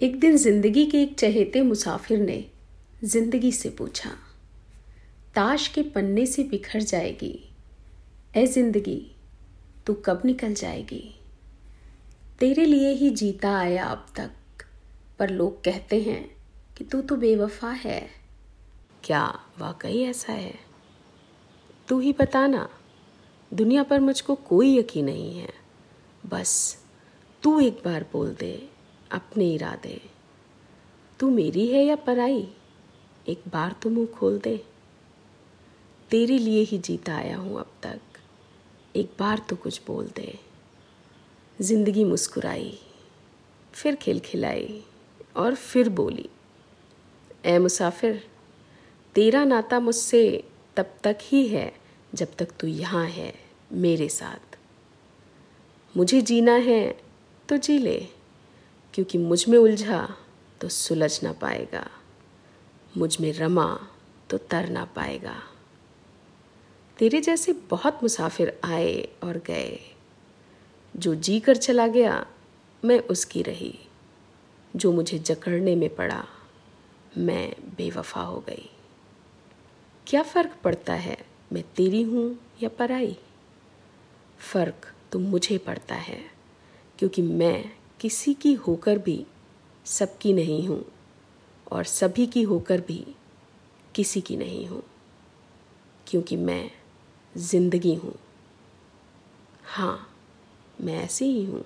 एक दिन ज़िंदगी के एक चहेते मुसाफिर ने ज़िंदगी से पूछा, ताश के पन्ने से बिखर जाएगी। ए ज़िंदगी, तू कब निकल जाएगी? तेरे लिए ही जीता आया अब तक, पर लोग कहते हैं कि तू तो बेवफा है। क्या वाकई ऐसा है? तू ही बताना दुनिया पर मुझको कोई यकीन नहीं है। बस तू एक बार बोल दे अपने इरादे। तू मेरी है या पराई? एक बार तो मुँह खोल दे। तेरे लिए ही जीता आया हूँ अब तक। एक बार तो कुछ बोल दे। ज़िंदगी मुस्कुराई, फिर खिलखिलाई और फिर बोली ए मुसाफिर, तेरा नाता मुझसे तब तक ही है जब तक तू यहाँ है मेरे साथ। मुझे जीना है तो जी ले। क्योंकि मुझमें उलझा तो सुलझ ना पाएगा। मुझमें रमा तो तर ना पाएगा। तेरे जैसे बहुत मुसाफिर आए और गए। जो जी कर चला गया, मैं उसकी रही। जो मुझे जकड़ने में पड़ा, मैं बेवफा हो गई। क्या फ़र्क पड़ता है, मैं तेरी हूँ या पराई? फ़र्क तो मुझे पड़ता है, क्योंकि मैं किसी की होकर भी सबकी नहीं हूँ और सभी की होकर भी किसी की नहीं हूँ, क्योंकि मैं ज़िंदगी हूँ। हाँ मैं ऐसी ही हूँ।